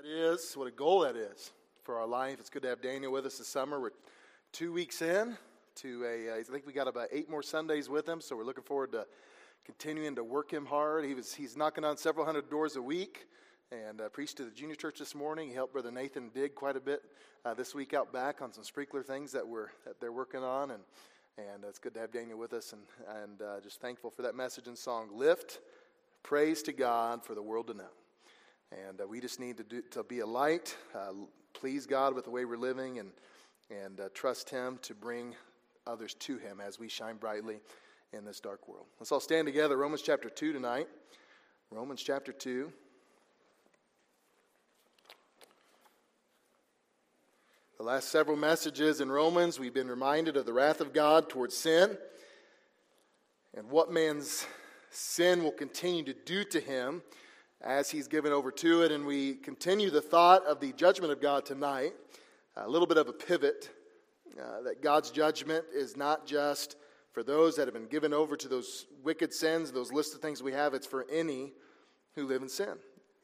that is, what a goal that is for our life. It's good to have Daniel with us this summer. We're two weeks in to a, uh, I think we got about eight more Sundays with him, so we're looking forward to continuing to work him hard. He was, he's knocking on several hundred doors a week and uh, preached to the junior church this morning. He helped Brother Nathan dig quite a bit uh, this week out back on some sprinkler things that, we're, that they're working on, and, and it's good to have Daniel with us, and, and uh, just thankful for that message and song. Lift praise to God for the world to know. And uh, we just need to, do, to be a light, uh, please God with the way we're living, and, and uh, trust Him to bring others to Him as we shine brightly in this dark world. Let's all stand together. Romans chapter 2 tonight. Romans chapter 2. The last several messages in Romans, we've been reminded of the wrath of God towards sin and what man's sin will continue to do to him as he's given over to it. And we continue the thought of the judgment of God tonight. A little bit of a pivot uh, that God's judgment is not just for those that have been given over to those wicked sins, those list of things we have, it's for any who live in sin.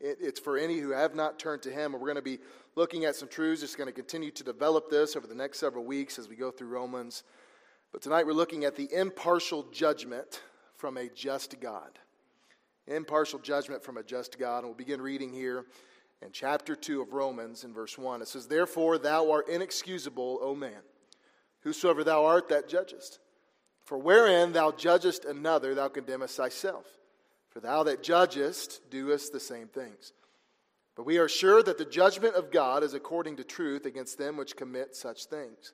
It, it's for any who have not turned to Him. We're going to be looking at some truths, just going to continue to develop this over the next several weeks as we go through Romans. But tonight we're looking at the impartial judgment from a just God. Impartial judgment from a just God. And we'll begin reading here in chapter 2 of Romans in verse 1. It says, Therefore thou art inexcusable, O man, whosoever thou art that judgest. For wherein thou judgest another, thou condemnest thyself. For thou that judgest doest the same things. But we are sure that the judgment of God is according to truth against them which commit such things.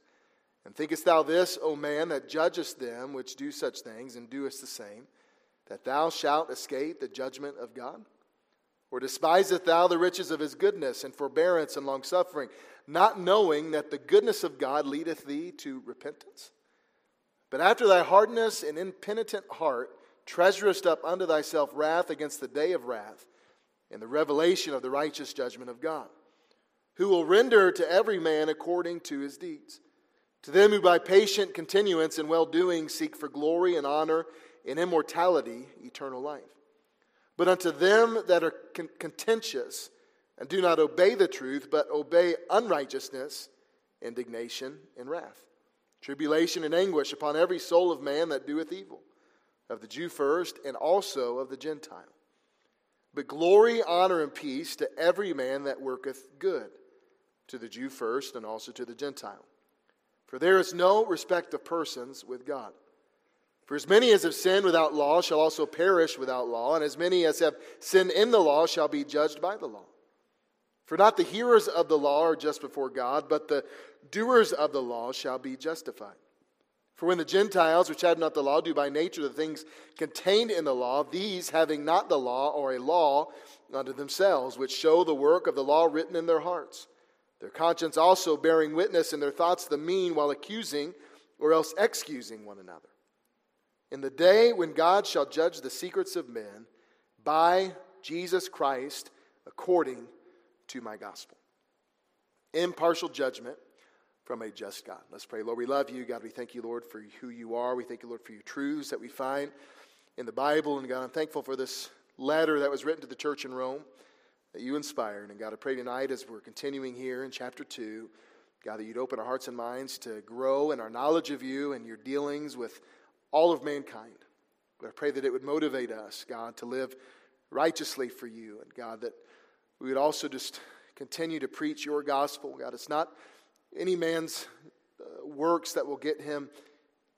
And thinkest thou this, O man, that judgest them which do such things, and doest the same, that thou shalt escape the judgment of God? Or despiseth thou the riches of his goodness and forbearance and longsuffering, not knowing that the goodness of God leadeth thee to repentance? But after thy hardness and impenitent heart treasurest up unto thyself wrath against the day of wrath, and the revelation of the righteous judgment of God, who will render to every man according to his deeds. To them who by patient continuance in well doing seek for glory and honor and immortality, eternal life. But unto them that are con- contentious and do not obey the truth, but obey unrighteousness, indignation, and wrath, tribulation and anguish upon every soul of man that doeth evil, of the Jew first, and also of the Gentile. But glory, honor, and peace to every man that worketh good, to the Jew first, and also to the Gentile. For there is no respect of persons with God. For as many as have sinned without law shall also perish without law, and as many as have sinned in the law shall be judged by the law. For not the hearers of the law are just before God, but the doers of the law shall be justified. For when the Gentiles, which had not the law, do by nature the things contained in the law, these, having not the law or a law unto themselves, which show the work of the law written in their hearts, their conscience also bearing witness, and their thoughts the mean, while accusing or else excusing one another. In the day when God shall judge the secrets of men by Jesus Christ according to my gospel. Impartial judgment from a just God. Let's pray. Lord, we love you. God, we thank you, Lord, for who you are. We thank you, Lord, for your truths that we find in the Bible. And God, I'm thankful for this letter that was written to the church in Rome that you inspired. And God, I pray tonight as we're continuing here in chapter 2, God, that you'd open our hearts and minds to grow in our knowledge of you and your dealings with all of mankind. But I pray that it would motivate us, God, to live righteously for you. And God, that we would also just continue to preach your gospel. God, it's not any man's uh, works that will get him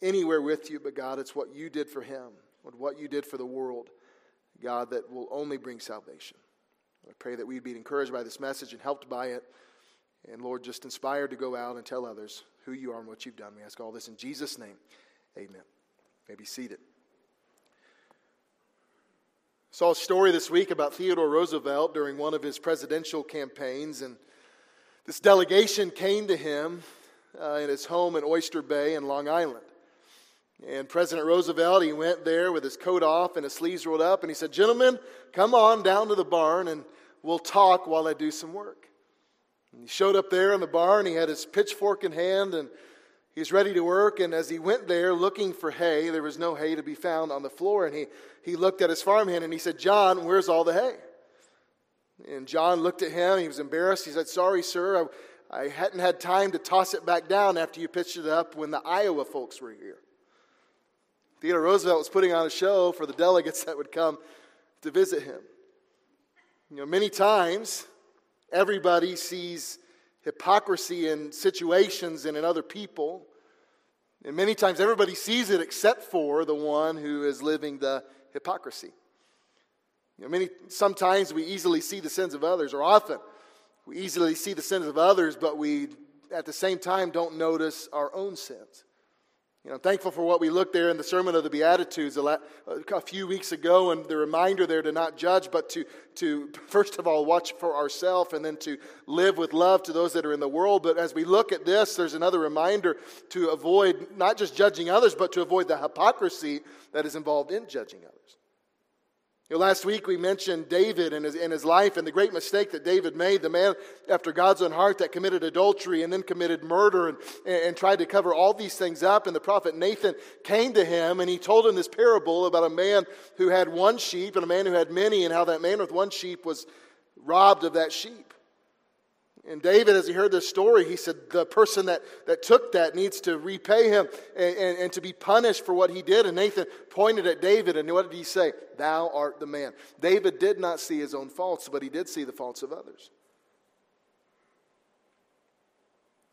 anywhere with you, but God, it's what you did for him, what you did for the world, God, that will only bring salvation. I pray that we'd be encouraged by this message and helped by it. And Lord, just inspired to go out and tell others who you are and what you've done. We ask all this in Jesus' name. Amen. You may be seated. Saw a story this week about Theodore Roosevelt during one of his presidential campaigns, and this delegation came to him uh, in his home in Oyster Bay in Long Island. And President Roosevelt, he went there with his coat off and his sleeves rolled up, and he said, Gentlemen, come on down to the barn and we'll talk while I do some work. And he showed up there in the barn, he had his pitchfork in hand, and he was ready to work. And as he went there looking for hay, there was no hay to be found on the floor. And he, he looked at his farmhand and he said, John, where's all the hay? And John looked at him. He was embarrassed. He said, Sorry, sir. I, I hadn't had time to toss it back down after you pitched it up when the Iowa folks were here. Theodore Roosevelt was putting on a show for the delegates that would come to visit him. You know, many times everybody sees hypocrisy in situations and in other people. And many times everybody sees it except for the one who is living the hypocrisy. You know, many, sometimes we easily see the sins of others, or often we easily see the sins of others, but we at the same time don't notice our own sins. You know, thankful for what we looked there in the Sermon of the Beatitudes a, a few weeks ago, and the reminder there to not judge, but to, to first of all watch for ourselves, and then to live with love to those that are in the world. But as we look at this, there's another reminder to avoid not just judging others, but to avoid the hypocrisy that is involved in judging others. You know, last week we mentioned David and his, and his life and the great mistake that David made, the man after God's own heart that committed adultery and then committed murder and, and, and tried to cover all these things up. And the prophet Nathan came to him and he told him this parable about a man who had one sheep and a man who had many, and how that man with one sheep was robbed of that sheep. And David, as he heard this story, he said, The person that, that took that needs to repay him and, and, and, to be punished for what he did. And Nathan pointed at David, and what did he say? Thou art the man. David did not see his own faults, but he did see the faults of others.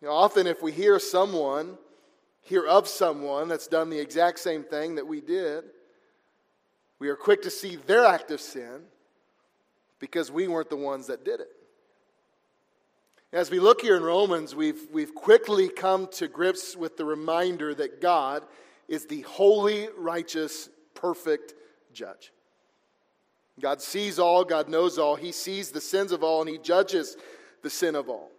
You know, often, if we hear someone, hear of someone that's done the exact same thing that we did, we are quick to see their act of sin because we weren't the ones that did it. As we look here in Romans, we've, we've quickly come to grips with the reminder that God is the holy, righteous, perfect judge. God sees all, God knows all. He sees the sins of all, and He judges the sin of all.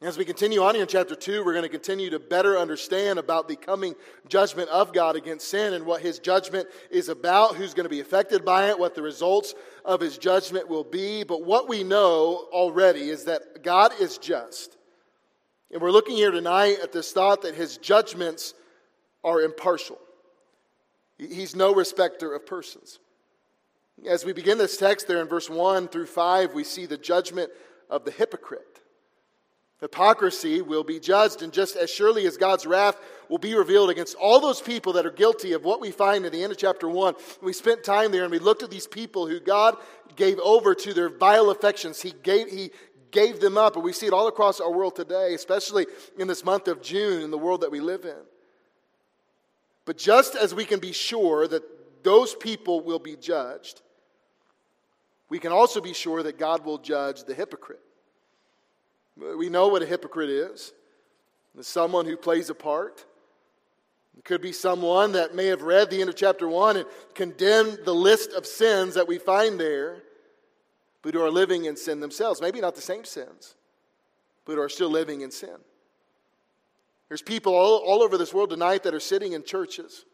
As we continue on here in chapter 2, we're going to continue to better understand about the coming judgment of God against sin and what his judgment is about, who's going to be affected by it, what the results of his judgment will be. But what we know already is that God is just. And we're looking here tonight at this thought that his judgments are impartial. He's no respecter of persons. As we begin this text there in verse 1 through 5, we see the judgment of the hypocrite. Hypocrisy will be judged, and just as surely as God's wrath will be revealed against all those people that are guilty of what we find at the end of chapter 1. We spent time there and we looked at these people who God gave over to their vile affections. He gave, he gave them up, and we see it all across our world today, especially in this month of June in the world that we live in. But just as we can be sure that those people will be judged, we can also be sure that God will judge the hypocrite. We know what a hypocrite is. It's someone who plays a part. It could be someone that may have read the end of chapter 1 and condemned the list of sins that we find there, but who are living in sin themselves. Maybe not the same sins, but who are still living in sin. There's people all, all over this world tonight that are sitting in churches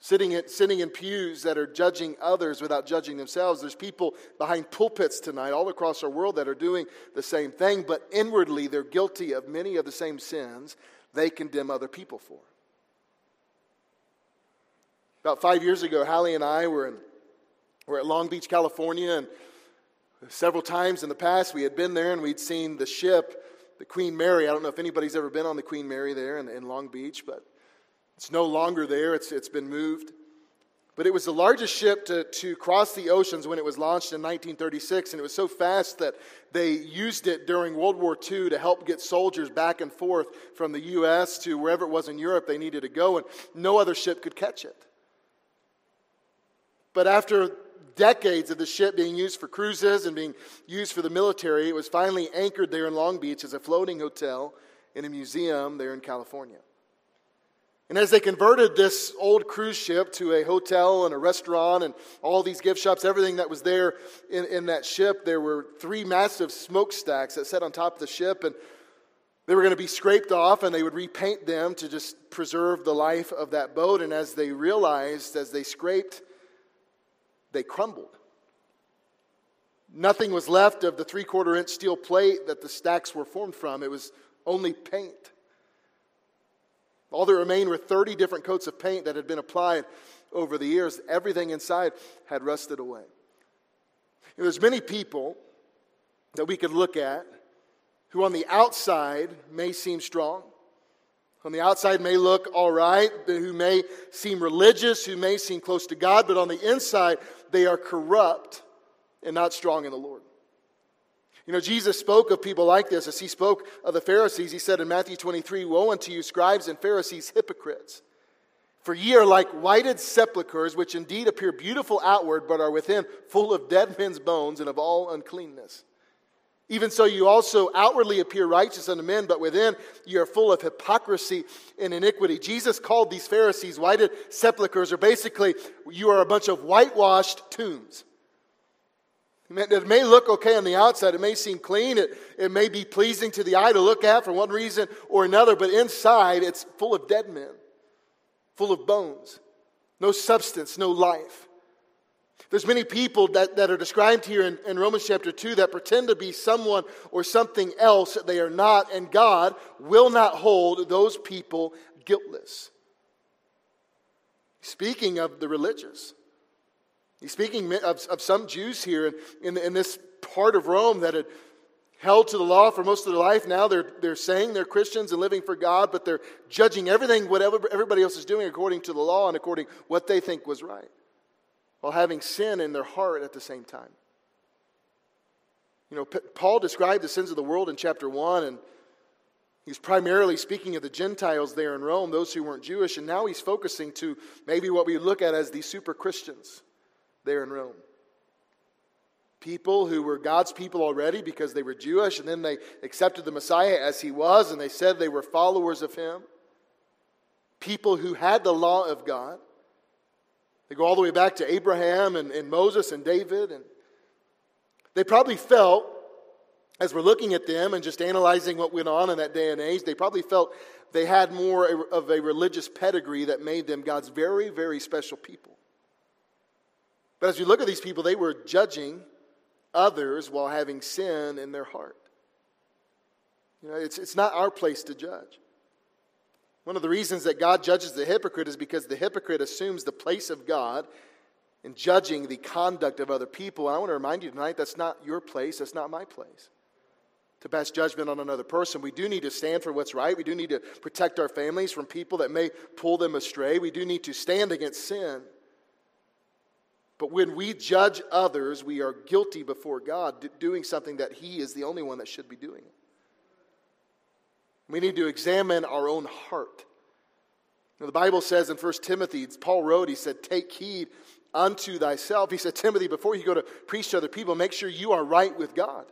sitting in, sitting in pews that are judging others without judging themselves. There's people behind pulpits tonight all across our world that are doing the same thing, but inwardly they're guilty of many of the same sins they condemn other people for. About five years ago, Hallie and I were, in, were at Long Beach, California, and several times in the past we had been there and we'd seen the ship, the Queen Mary. I don't know if anybody's ever been on the Queen Mary there in, in Long Beach, but it's no longer there, it's, it's been moved. But it was the largest ship to, to cross the oceans when it was launched in 1936, and it was so fast that they used it during World War II to help get soldiers back and forth from the U.S. to wherever it was in Europe they needed to go, and no other ship could catch it. But after decades of the ship being used for cruises and being used for the military, it was finally anchored there in Long Beach as a floating hotel in a museum there in California. And as they converted this old cruise ship to a hotel and a restaurant and all these gift shops, everything that was there in, in that ship, there were three massive smokestacks that sat on top of the ship. And they were going to be scraped off and they would repaint them to just preserve the life of that boat. And as they realized, as they scraped, they crumbled. Nothing was left of the three quarter inch steel plate that the stacks were formed from, it was only paint. All that remained were 30 different coats of paint that had been applied over the years. Everything inside had rusted away. there's many people that we could look at who on the outside may seem strong, on the outside may look all right, who may seem religious, who may seem close to God, but on the inside they are corrupt and not strong in the Lord. You know, Jesus spoke of people like this as he spoke of the Pharisees. He said in Matthew 23 Woe unto you, scribes and Pharisees, hypocrites! For ye are like whited sepulchres, which indeed appear beautiful outward, but are within full of dead men's bones and of all uncleanness. Even so, you also outwardly appear righteous unto men, but within you are full of hypocrisy and iniquity. Jesus called these Pharisees whited sepulchres, or basically, you are a bunch of whitewashed tombs. It may look okay on the outside. It may seem clean. It, it may be pleasing to the eye to look at for one reason or another, but inside it's full of dead men, full of bones, no substance, no life. There's many people that, that are described here in, in Romans chapter 2 that pretend to be someone or something else that they are not, and God will not hold those people guiltless. Speaking of the religious, He's speaking of, of some Jews here in, in, in, this part of Rome that had held to the law for most of their life. Now they're, they're saying they're Christians and living for God, but they're judging everything, whatever everybody else is doing, according to the law and according what they think was right, while having sin in their heart at the same time. You know, P- Paul described the sins of the world in chapter 1, and he's primarily speaking of the Gentiles there in Rome, those who weren't Jewish, and now he's focusing to maybe what we look at as the super Christians there in Rome. People who were God's people already because they were Jewish, and then they accepted the Messiah as he was, and they said they were followers of him. People who had the law of God. They go all the way back to Abraham and, and Moses and David. And they probably felt, as we're looking at them and just analyzing what went on in that day and age, they probably felt they had more of a religious pedigree that made them God's very, very special people. But as you look at these people, they were judging others while having sin in their heart. You know, it's, it's not our place to judge. One of the reasons that God judges the hypocrite is because the hypocrite assumes the place of God in judging the conduct of other people. And I want to remind you tonight that's not your place, that's not my place. To pass judgment on another person. We do need to stand for what's right. We do need to protect our families from people that may pull them astray. We do need to stand against sin. But when we judge others, we are guilty before God, doing something that He is the only one that should be doing. We need to examine our own heart. Now, the Bible says in 1 Timothy, Paul wrote, he said, Take heed unto thyself. He said, Timothy, before you go to preach to other people, make sure you are right with God.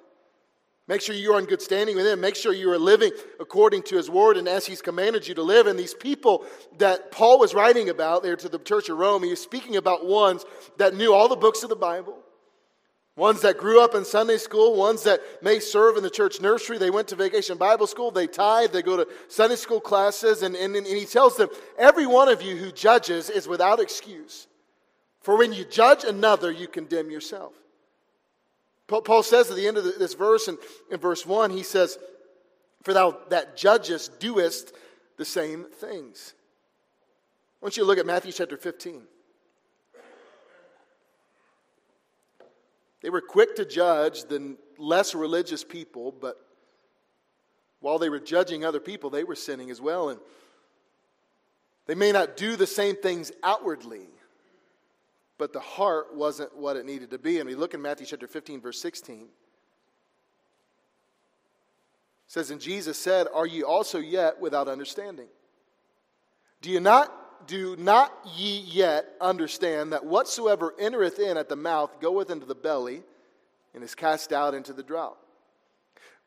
Make sure you're in good standing with Him. Make sure you are living according to His word and as He's commanded you to live. And these people that Paul was writing about there to the church of Rome, he was speaking about ones that knew all the books of the Bible, ones that grew up in Sunday school, ones that may serve in the church nursery. They went to vacation Bible school, they tithe, they go to Sunday school classes. And, and, and he tells them, Every one of you who judges is without excuse. For when you judge another, you condemn yourself. Paul says at the end of this verse, in, in verse 1, he says, For thou that judgest doest the same things. I want you to look at Matthew chapter 15. They were quick to judge the less religious people, but while they were judging other people, they were sinning as well. And they may not do the same things outwardly, but the heart wasn't what it needed to be. And we look in Matthew chapter 15, verse 16. It says, And Jesus said, Are ye also yet without understanding? Do you not do not ye yet understand that whatsoever entereth in at the mouth goeth into the belly and is cast out into the drought?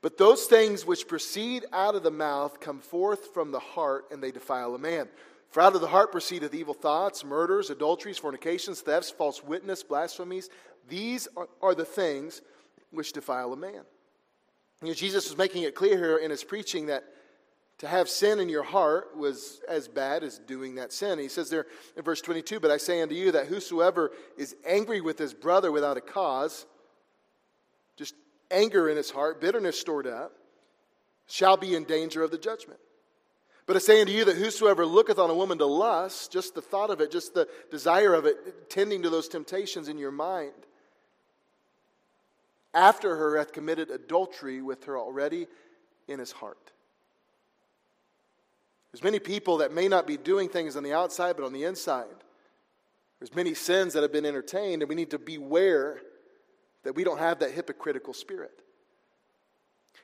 But those things which proceed out of the mouth come forth from the heart, and they defile a man. For out of the heart proceedeth evil thoughts, murders, adulteries, fornications, thefts, false witness, blasphemies. These are, are the things which defile a man. You know, Jesus was making it clear here in his preaching that to have sin in your heart was as bad as doing that sin. He says there in verse 22 But I say unto you that whosoever is angry with his brother without a cause, just anger in his heart, bitterness stored up, shall be in danger of the judgment. But I say unto you that whosoever looketh on a woman to lust, just the thought of it, just the desire of it, tending to those temptations in your mind, after her hath committed adultery with her already in his heart. There's many people that may not be doing things on the outside, but on the inside. There's many sins that have been entertained, and we need to beware that we don't have that hypocritical spirit.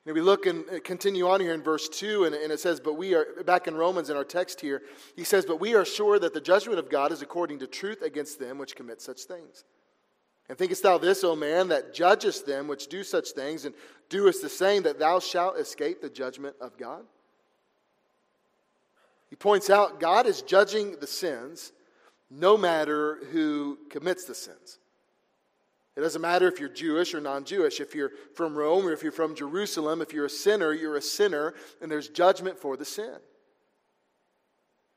And we look and uh, continue on here in verse 2, and, and it says, But we are, back in Romans in our text here, he says, But we are sure that the judgment of God is according to truth against them which commit such things. And thinkest thou this, O man, that judgest them which do such things, and doest the same, that thou shalt escape the judgment of God? He points out God is judging the sins no matter who commits the sins. It doesn't matter if you're Jewish or non Jewish, if you're from Rome or if you're from Jerusalem, if you're a sinner, you're a sinner, and there's judgment for the sin.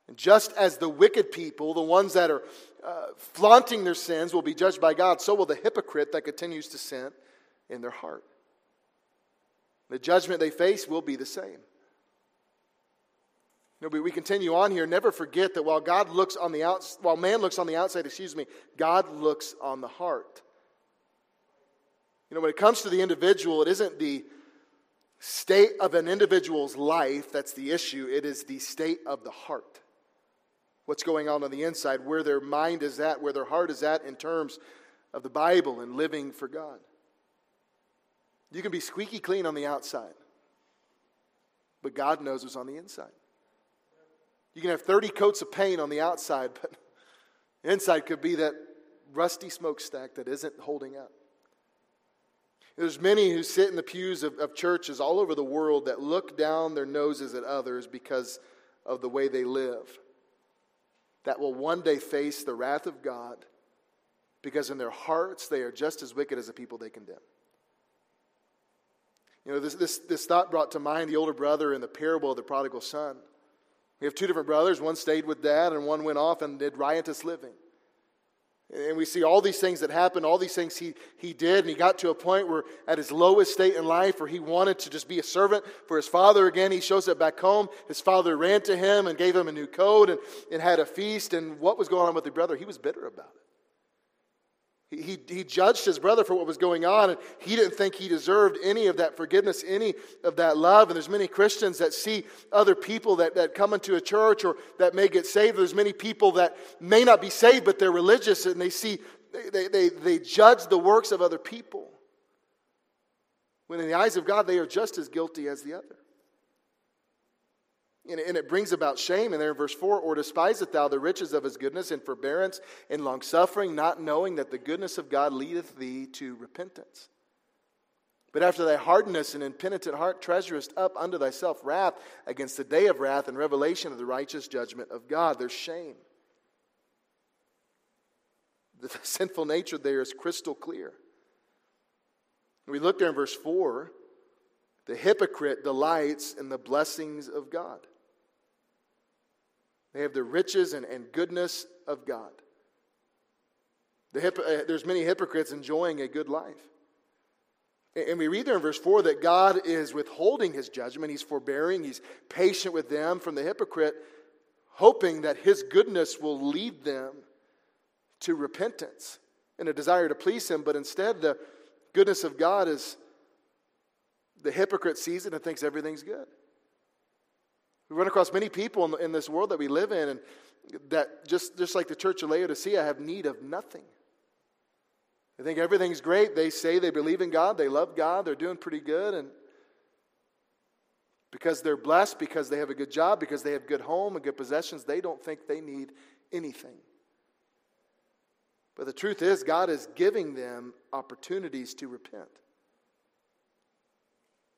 And just as the wicked people, the ones that are uh, flaunting their sins, will be judged by God, so will the hypocrite that continues to sin in their heart. The judgment they face will be the same. No, but we continue on here. Never forget that while God looks on the outs, while man looks on the outside, excuse me, God looks on the heart. You know, when it comes to the individual, it isn't the state of an individual's life that's the issue, it is the state of the heart. What's going on on the inside, where their mind is at, where their heart is at in terms of the Bible and living for God. You can be squeaky clean on the outside, but God knows what's on the inside. You can have 30 coats of paint on the outside, but inside could be that rusty smokestack that isn't holding up. There's many who sit in the pews of, of churches all over the world that look down their noses at others because of the way they live, that will one day face the wrath of God because in their hearts they are just as wicked as the people they condemn. You know, this, this, this thought brought to mind the older brother in the parable of the prodigal son. We have two different brothers. One stayed with dad, and one went off and did riotous living. And we see all these things that happened, all these things he, he did, and he got to a point where, at his lowest state in life, where he wanted to just be a servant for his father again. He shows up back home. His father ran to him and gave him a new coat and, and had a feast. And what was going on with the brother? He was bitter about it. He, he, judged his brother for what was going on, and he didn't think he deserved any of that forgiveness, any of that love. And there's many Christians that see other people that, that come into a church or that may get saved. There's many people that may not be saved, but they're religious, and they see, they, they, they judge the works of other people. When in the eyes of God, they are just as guilty as the other. And, it brings about shame. And there in verse 4 Or despiseth thou the riches of his goodness and forbearance and longsuffering, not knowing that the goodness of God leadeth thee to repentance? But after thy hardness and impenitent heart treasurest up unto thyself wrath against the day of wrath and revelation of the righteous judgment of God. There's shame. The sinful nature there is crystal clear. We look there in verse 4 the hypocrite delights in the blessings of God. They have the riches and, and goodness of God. The hip, uh, there's many hypocrites enjoying a good life. And, and we read there in verse 4 that God is withholding his judgment. He's forbearing, he's patient with them from the hypocrite, hoping that his goodness will lead them to repentance and a desire to please him. But instead, the goodness of God is the hypocrite sees it and thinks everything's good. We run across many people in, in this world that we live in, and that just, just like the church of Laodicea, have need of nothing. They think everything's great. They say they believe in God, they love God, they're doing pretty good, and because they're blessed, because they have a good job, because they have good home and good possessions, they don't think they need anything. But the truth is, God is giving them opportunities to repent.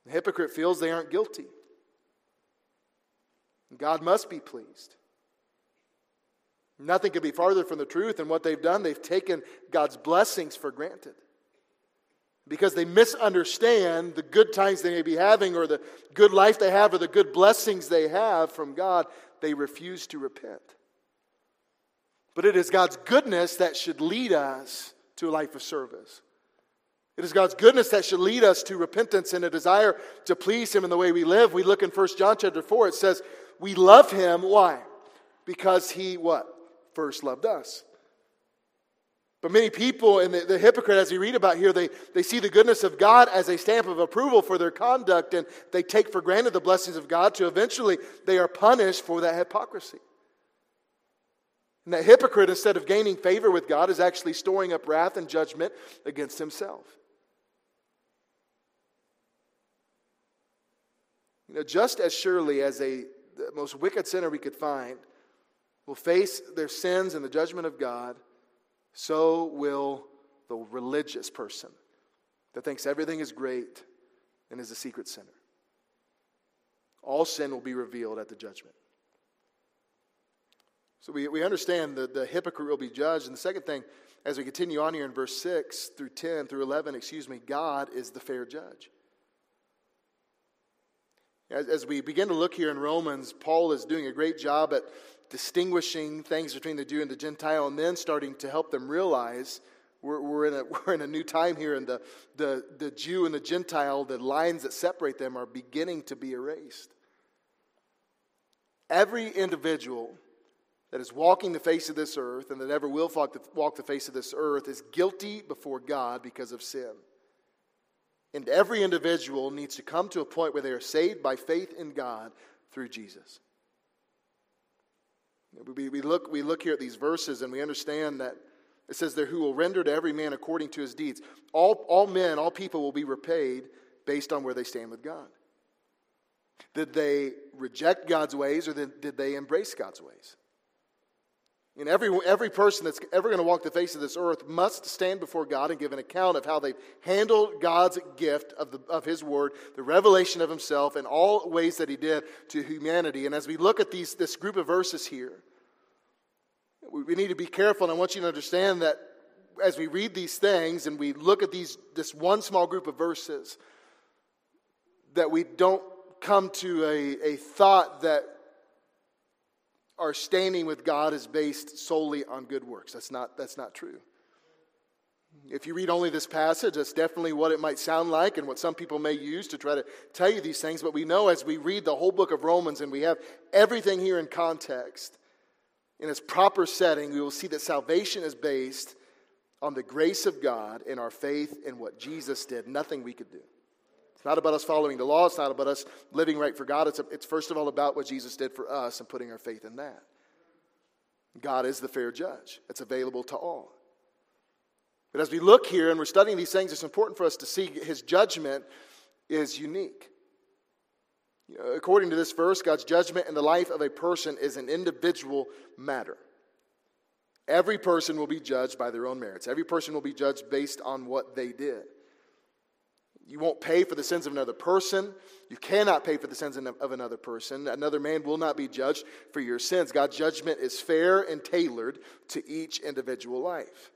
The hypocrite feels they aren't guilty. God must be pleased. Nothing could be farther from the truth than what they've done. They've taken God's blessings for granted. Because they misunderstand the good times they may be having, or the good life they have, or the good blessings they have from God, they refuse to repent. But it is God's goodness that should lead us to a life of service. It is God's goodness that should lead us to repentance and a desire to please Him in the way we live. We look in 1 John chapter 4, it says, we love him. Why? Because he what? First loved us. But many people, and the, the, hypocrite, as we read about here, they, they see the goodness of God as a stamp of approval for their conduct, and they take for granted the blessings of God to eventually they are punished for that hypocrisy. And that hypocrite, instead of gaining favor with God, is actually storing up wrath and judgment against himself. You know, just as surely as a the most wicked sinner we could find will face their sins and the judgment of God so will the religious person that thinks everything is great and is a secret sinner. All sin will be revealed at the judgment. So we, we understand that the hypocrite will be judged. And the second thing, as we continue on here in verse 6 through 10 through 11, excuse me, God is the fair judge. As, as we begin to look here in Romans, Paul is doing a great job at distinguishing things between the Jew and the Gentile, and then starting to help them realize we're, we're, in, a, we're in a new time here, and the, the, the Jew and the Gentile, the lines that separate them are beginning to be erased. Every individual that is walking the face of this earth and that ever will walk the, walk the face of this earth is guilty before God because of sin. And every individual needs to come to a point where they are saved by faith in God through Jesus. We, we, look, we look here at these verses and we understand that it says there, who will render to every man according to his deeds. All, all men, all people will be repaid based on where they stand with God. Did they reject God's ways or did, did they embrace God's ways? And every, every person that's ever going to walk the face of this earth must stand before God and give an account of how they've handled God's gift of, the, of His Word, the revelation of Himself, and all ways that He did to humanity. And as we look at these, this group of verses here, we, we need to be careful. And I want you to understand that as we read these things and we look at these, this one small group of verses, that we don't come to a, a thought that our standing with God is based solely on good works. That's not, that's not true. If you read only this passage, that's definitely what it might sound like and what some people may use to try to tell you these things. But we know as we read the whole book of Romans and we have everything here in context, in its proper setting, we will see that salvation is based on the grace of God and our faith in what Jesus did, nothing we could do. It's not about us following the law. It's not about us living right for God. It's, a, it's first of all about what Jesus did for us and putting our faith in that. God is the fair judge, it's available to all. But as we look here and we're studying these things, it's important for us to see his judgment is unique. According to this verse, God's judgment in the life of a person is an individual matter. Every person will be judged by their own merits. Every person will be judged based on what they did. You won't pay for the sins of another person. You cannot pay for the sins of another person. Another man will not be judged for your sins. God's judgment is fair and tailored to each individual life.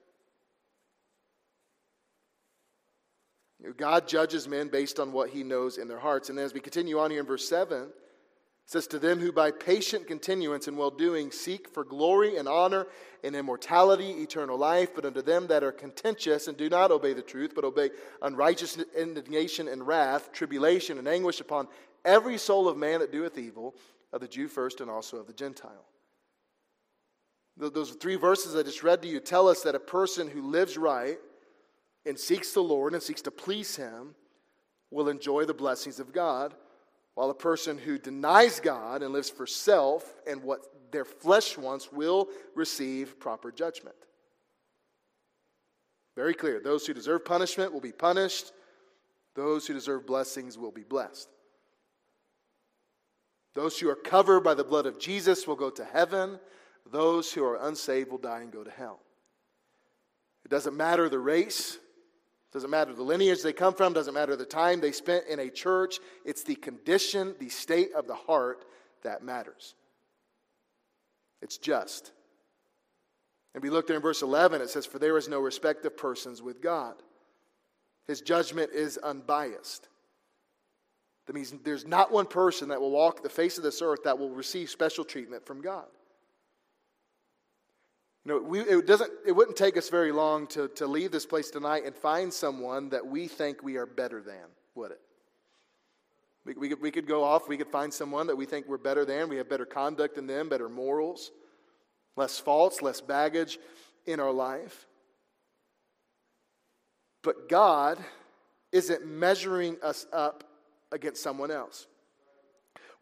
God judges men based on what he knows in their hearts. And as we continue on here in verse 7, it says, To them who by patient continuance in well doing seek for glory and honor and immortality, eternal life, but unto them that are contentious and do not obey the truth, but obey unrighteous indignation and wrath, tribulation and anguish upon every soul of man that doeth evil, of the Jew first and also of the Gentile. Those three verses I just read to you tell us that a person who lives right and seeks the Lord and seeks to please Him will enjoy the blessings of God while a person who denies God and lives for self and what their flesh wants will receive proper judgment. Very clear. Those who deserve punishment will be punished, those who deserve blessings will be blessed. Those who are covered by the blood of Jesus will go to heaven. Those who are unsaved will die and go to hell. It doesn't matter the race, doesn't matter the lineage they come from, doesn't matter the time they spent in a church. It's the condition, the state of the heart that matters. It's just. And we look there in verse 11, it says, For there is no respect of persons with God. His judgment is unbiased. That means there's not one person that will walk the face of this earth that will receive special treatment from God. You know, we, it, doesn't, it wouldn't take us very long to, to leave this place tonight and find someone that we think we are better than, would it? We, we, could, we could go off, we could find someone that we think we're better than, we have better conduct than them, better morals, less faults, less baggage in our life. But God isn't measuring us up against someone else.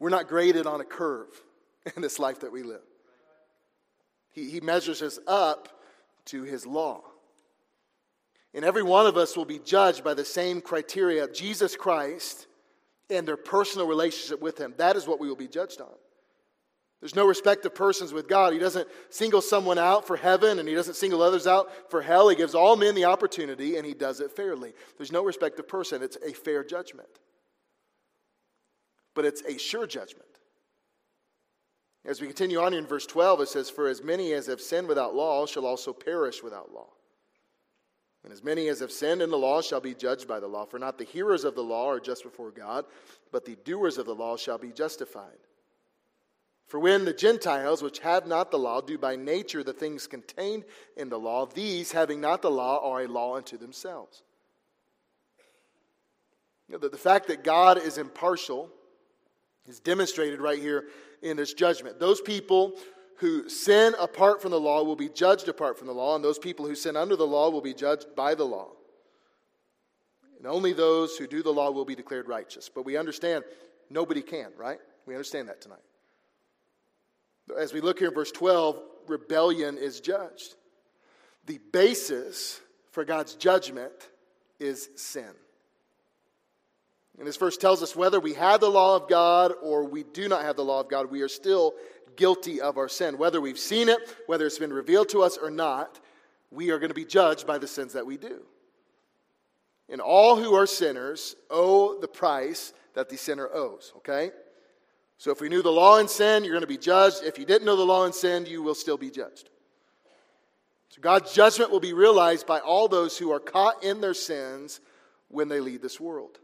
We're not graded on a curve in this life that we live. He, he measures us up to his law. And every one of us will be judged by the same criteria Jesus Christ and their personal relationship with him. That is what we will be judged on. There's no respect of persons with God. He doesn't single someone out for heaven and he doesn't single others out for hell. He gives all men the opportunity and he does it fairly. There's no respect of person. It's a fair judgment. But it's a sure judgment. As we continue on in verse 12, it says, For as many as have sinned without law shall also perish without law. And as many as have sinned in the law shall be judged by the law. For not the hearers of the law are just before God, but the doers of the law shall be justified. For when the Gentiles, which have not the law, do by nature the things contained in the law, these, having not the law, are a law unto themselves. You know, the, the fact that God is impartial is demonstrated right here in this judgment. Those people who sin apart from the law will be judged apart from the law, and those people who sin under the law will be judged by the law. And only those who do the law will be declared righteous. But we understand nobody can, right? We understand that tonight. As we look here in verse 12, rebellion is judged. The basis for God's judgment is sin. And this verse tells us whether we have the law of God or we do not have the law of God, we are still guilty of our sin. Whether we've seen it, whether it's been revealed to us or not, we are going to be judged by the sins that we do. And all who are sinners owe the price that the sinner owes, okay? So if we knew the law and sin, you're going to be judged. If you didn't know the law and sin, you will still be judged. So God's judgment will be realized by all those who are caught in their sins when they leave this world.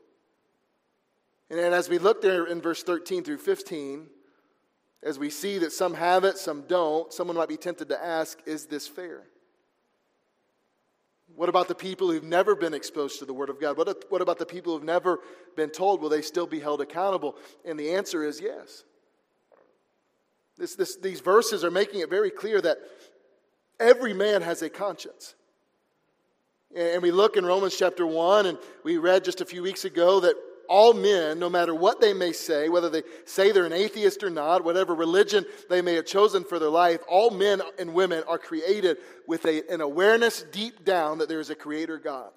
And as we look there in verse 13 through 15, as we see that some have it, some don't, someone might be tempted to ask, is this fair? What about the people who've never been exposed to the Word of God? What, what about the people who've never been told? Will they still be held accountable? And the answer is yes. This, this, these verses are making it very clear that every man has a conscience. And we look in Romans chapter 1, and we read just a few weeks ago that all men, no matter what they may say, whether they say they're an atheist or not, whatever religion they may have chosen for their life, all men and women are created with a, an awareness deep down that there is a creator God.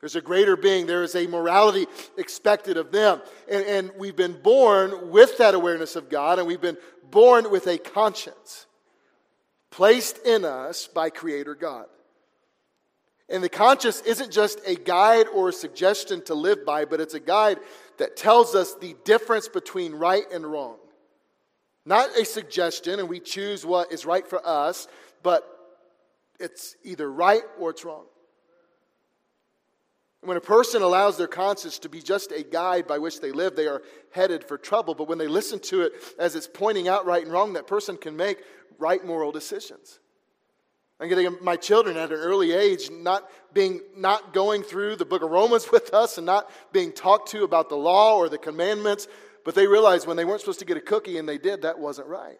There's a greater being. There is a morality expected of them. And, and we've been born with that awareness of God, and we've been born with a conscience placed in us by Creator God. And the conscience isn't just a guide or a suggestion to live by, but it's a guide that tells us the difference between right and wrong. Not a suggestion, and we choose what is right for us, but it's either right or it's wrong. When a person allows their conscience to be just a guide by which they live, they are headed for trouble. But when they listen to it as it's pointing out right and wrong, that person can make right moral decisions. I'm getting my children at an early age not being not going through the book of Romans with us and not being talked to about the law or the commandments, but they realized when they weren't supposed to get a cookie and they did, that wasn't right.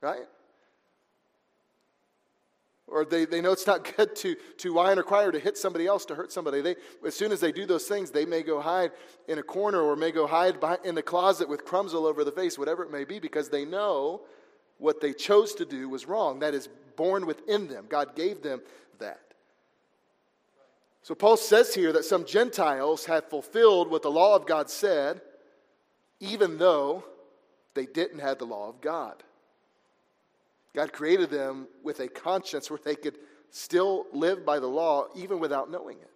Right? Or they, they know it's not good to, to whine or cry or to hit somebody else, to hurt somebody. They, as soon as they do those things, they may go hide in a corner or may go hide behind, in the closet with crumbs all over the face, whatever it may be, because they know what they chose to do was wrong. That is born within them. God gave them that. So Paul says here that some Gentiles have fulfilled what the law of God said, even though they didn't have the law of God. God created them with a conscience where they could still live by the law even without knowing it.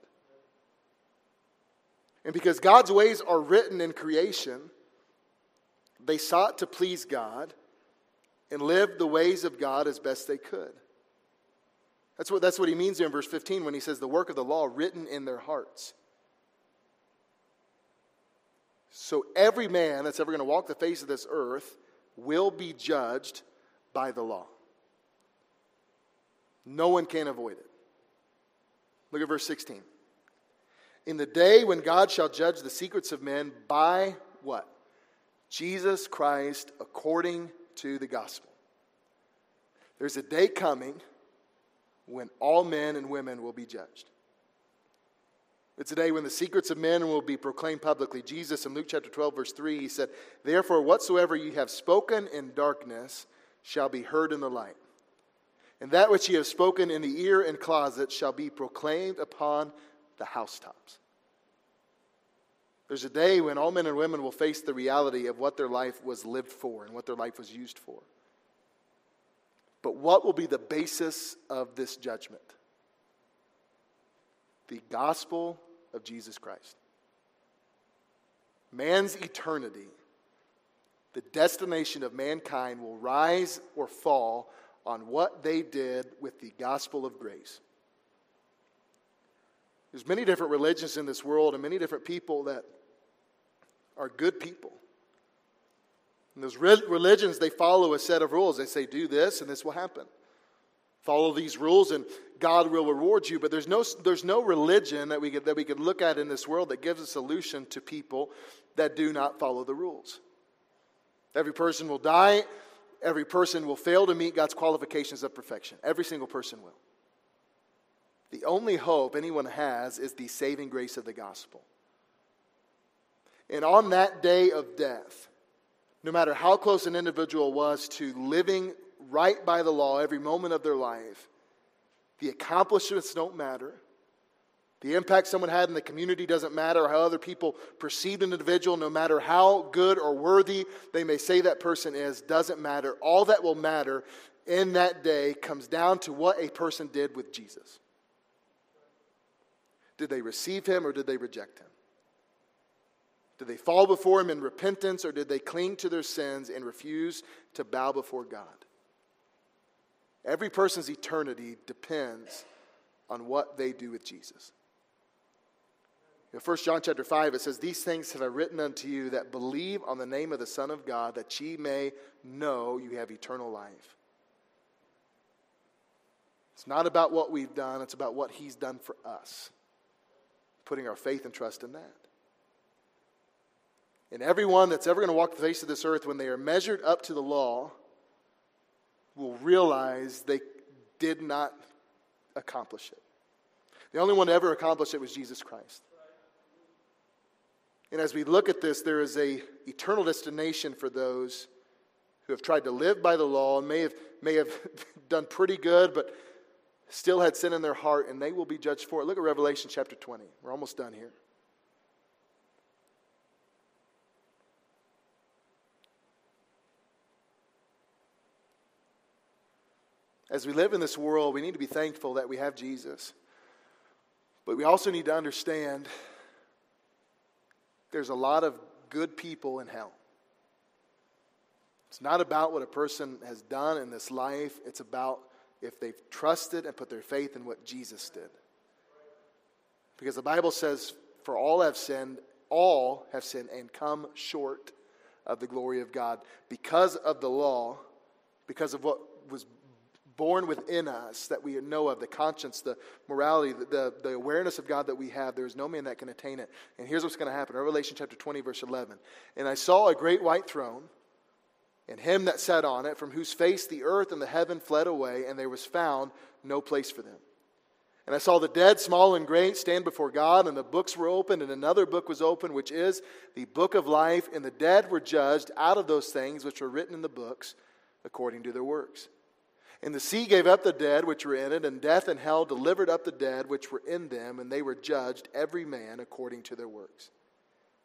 And because God's ways are written in creation, they sought to please God and live the ways of God as best they could. That's what, that's what he means here in verse 15 when he says, the work of the law written in their hearts. So every man that's ever going to walk the face of this earth will be judged by the law. No one can avoid it. Look at verse 16. In the day when God shall judge the secrets of men by what? Jesus Christ according to the gospel. There's a day coming when all men and women will be judged. It's a day when the secrets of men will be proclaimed publicly. Jesus in Luke chapter 12, verse 3, he said, Therefore, whatsoever ye have spoken in darkness shall be heard in the light. And that which ye have spoken in the ear and closet shall be proclaimed upon the housetops. There's a day when all men and women will face the reality of what their life was lived for and what their life was used for. But what will be the basis of this judgment? The gospel of Jesus Christ. Man's eternity, the destination of mankind, will rise or fall on what they did with the gospel of grace. There's many different religions in this world and many different people that are good people. And those religions, they follow a set of rules. They say, do this and this will happen. Follow these rules and God will reward you. But there's no, there's no religion that we, could, that we could look at in this world that gives a solution to people that do not follow the rules. Every person will die. Every person will fail to meet God's qualifications of perfection. Every single person will. The only hope anyone has is the saving grace of the gospel. And on that day of death, no matter how close an individual was to living right by the law every moment of their life, the accomplishments don't matter. The impact someone had in the community doesn't matter, how other people perceive an individual, no matter how good or worthy they may say that person is, doesn't matter. All that will matter in that day comes down to what a person did with Jesus. Did they receive him or did they reject him? Did they fall before him in repentance or did they cling to their sins and refuse to bow before God? Every person's eternity depends on what they do with Jesus. In 1 John chapter 5, it says, These things have I written unto you that believe on the name of the Son of God, that ye may know you have eternal life. It's not about what we've done, it's about what He's done for us. Putting our faith and trust in that. And everyone that's ever going to walk the face of this earth, when they are measured up to the law, will realize they did not accomplish it. The only one to ever accomplish it was Jesus Christ. And as we look at this, there is a eternal destination for those who have tried to live by the law and may have, may have done pretty good, but still had sin in their heart, and they will be judged for it. Look at Revelation chapter 20. We're almost done here. As we live in this world, we need to be thankful that we have Jesus. But we also need to understand there's a lot of good people in hell. It's not about what a person has done in this life, it's about if they've trusted and put their faith in what Jesus did. Because the Bible says, For all have sinned, all have sinned and come short of the glory of God. Because of the law, because of what was born within us that we know of the conscience, the morality, the, the, the, awareness of God that we have. There is no man that can attain it. And here's what's going to happen Revelation chapter 20, verse 11. And I saw a great white throne, and him that sat on it, from whose face the earth and the heaven fled away, and there was found no place for them. And I saw the dead, small and great, stand before God, and the books were opened, and another book was opened, which is the book of life, and the dead were judged out of those things which were written in the books according to their works. And the sea gave up the dead which were in it, and death and hell delivered up the dead which were in them, and they were judged, every man according to their works.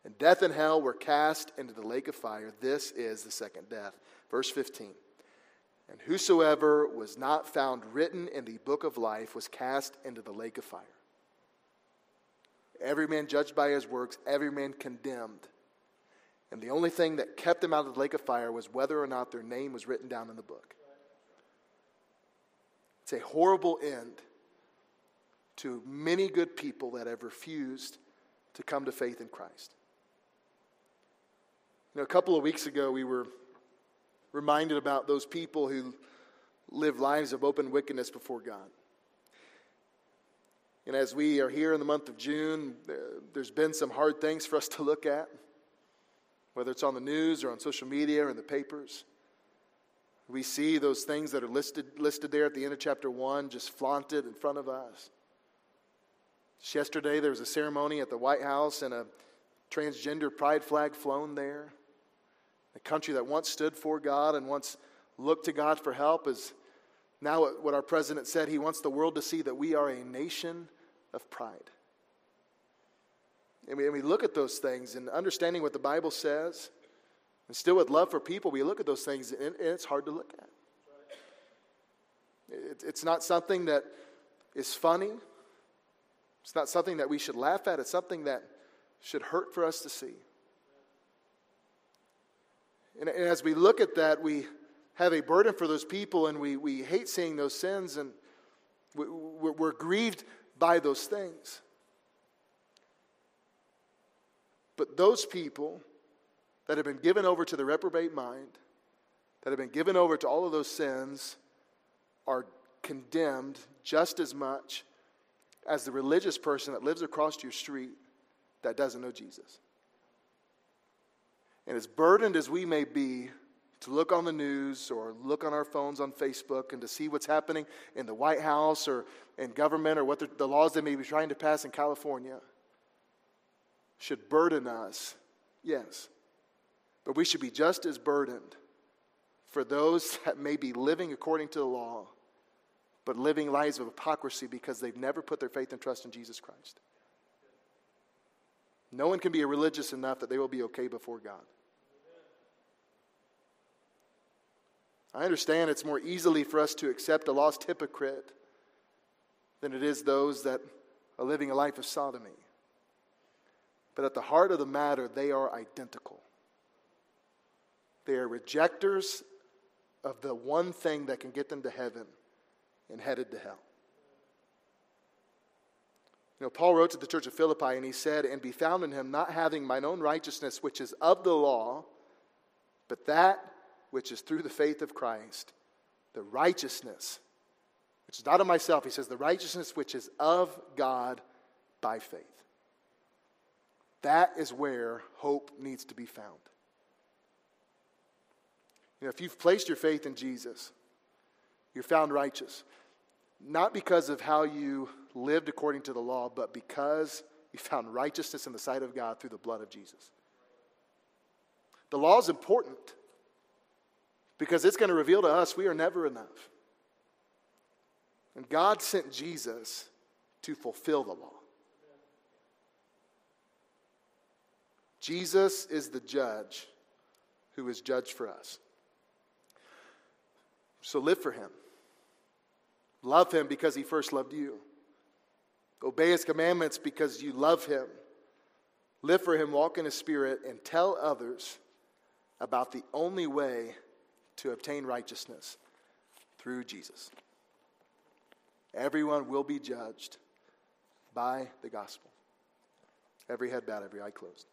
And death and hell were cast into the lake of fire. This is the second death. Verse 15. And whosoever was not found written in the book of life was cast into the lake of fire. Every man judged by his works, every man condemned. And the only thing that kept them out of the lake of fire was whether or not their name was written down in the book. It's a horrible end to many good people that have refused to come to faith in Christ. You know, a couple of weeks ago, we were reminded about those people who live lives of open wickedness before God. And as we are here in the month of June, there's been some hard things for us to look at, whether it's on the news or on social media or in the papers. We see those things that are listed, listed there at the end of chapter 1 just flaunted in front of us. Just yesterday, there was a ceremony at the White House and a transgender pride flag flown there. A country that once stood for God and once looked to God for help is now what our president said. He wants the world to see that we are a nation of pride. And we, and we look at those things and understanding what the Bible says, and still with love for people, we look at those things and, it's hard to look at. It's not something that is funny. It's not something that we should laugh at. It's something that should hurt for us to see. And, and as we look at that, we have a burden for those people and we, we hate seeing those sins and we, we're grieved by those things. But those people that have been given over to the reprobate mind, that have been given over to all of those sins, are condemned just as much as the religious person that lives across your street that doesn't know Jesus. And as burdened as we may be to look on the news or look on our phones on Facebook and to see what's happening in the White House or in government or what the, the laws they may be trying to pass in California, should burden us, yes. But we should be just as burdened for those that may be living according to the law, but living lives of hypocrisy because they've never put their faith and trust in Jesus Christ. No one can be religious enough that they will be okay before God. I understand it's more easily for us to accept a lost hypocrite than it is those that are living a life of sodomy. But at the heart of the matter, they are identical. They are rejectors of the one thing that can get them to heaven and headed to hell. You know, Paul wrote to the church of Philippi and he said, And be found in him, not having mine own righteousness, which is of the law, but that which is through the faith of Christ, the righteousness, which is not of myself. He says, the righteousness which is of God by faith. That is where hope needs to be found. You know, if you've placed your faith in Jesus, you're found righteous. Not because of how you lived according to the law, but because you found righteousness in the sight of God through the blood of Jesus. The law is important because it's going to reveal to us we are never enough. And God sent Jesus to fulfill the law. Jesus is the judge who is judged for us. So live for him. Love him because he first loved you. Obey his commandments because you love him. Live for him, walk in his spirit, and tell others about the only way to obtain righteousness through Jesus. Everyone will be judged by the gospel. Every head bowed, every eye closed.